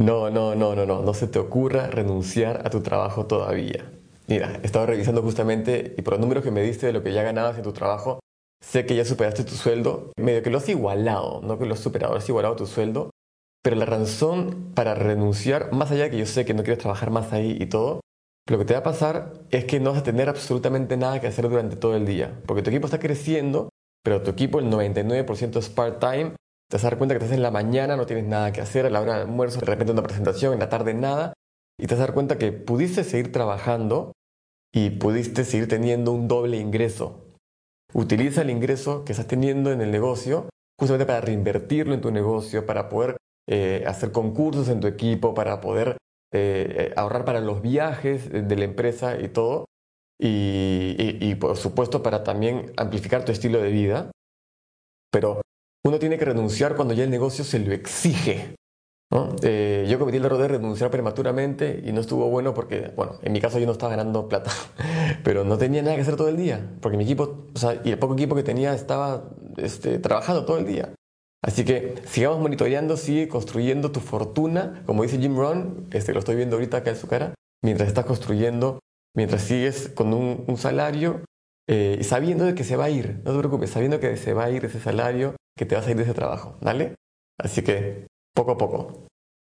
No, no, no, no, no, no se te ocurra renunciar a tu trabajo todavía. Mira, he estado revisando justamente y por los números que me diste de lo que ya ganabas en tu trabajo, sé que ya superaste tu sueldo, medio que lo has igualado, no que lo has superado, has igualado tu sueldo, pero la razón para renunciar, más allá de que yo sé que no quieres trabajar más ahí y todo, lo que te va a pasar es que no vas a tener absolutamente nada que hacer durante todo el día, porque tu equipo está creciendo, pero tu equipo el 99% es part-time, te vas a dar cuenta que estás en la mañana, no tienes nada que hacer, a la hora del almuerzo, de repente una presentación, en la tarde nada, y te vas a dar cuenta que pudiste seguir trabajando y pudiste seguir teniendo un doble ingreso. Utiliza el ingreso que estás teniendo en el negocio justamente para reinvertirlo en tu negocio, para poder eh, hacer concursos en tu equipo, para poder eh, ahorrar para los viajes de la empresa y todo. Y, por supuesto para también amplificar tu estilo de vida. Pero uno tiene que renunciar cuando ya el negocio se lo exige. Eh, yo cometí el error de renunciar prematuramente y no estuvo bueno porque, bueno, en mi caso yo no estaba ganando plata, pero no tenía nada que hacer todo el día, porque mi equipo, o sea, y el poco equipo que tenía estaba este, trabajando todo el día. Así que sigamos monitoreando, sigue construyendo tu fortuna, como dice Jim Rohn, este, lo estoy viendo ahorita acá en su cara, mientras estás construyendo, mientras sigues con un, salario, eh, sabiendo de que se va a ir, no te preocupes, sabiendo que se va a ir ese salario, que te vas a ir de ese trabajo, ¿vale? Así que poco a poco.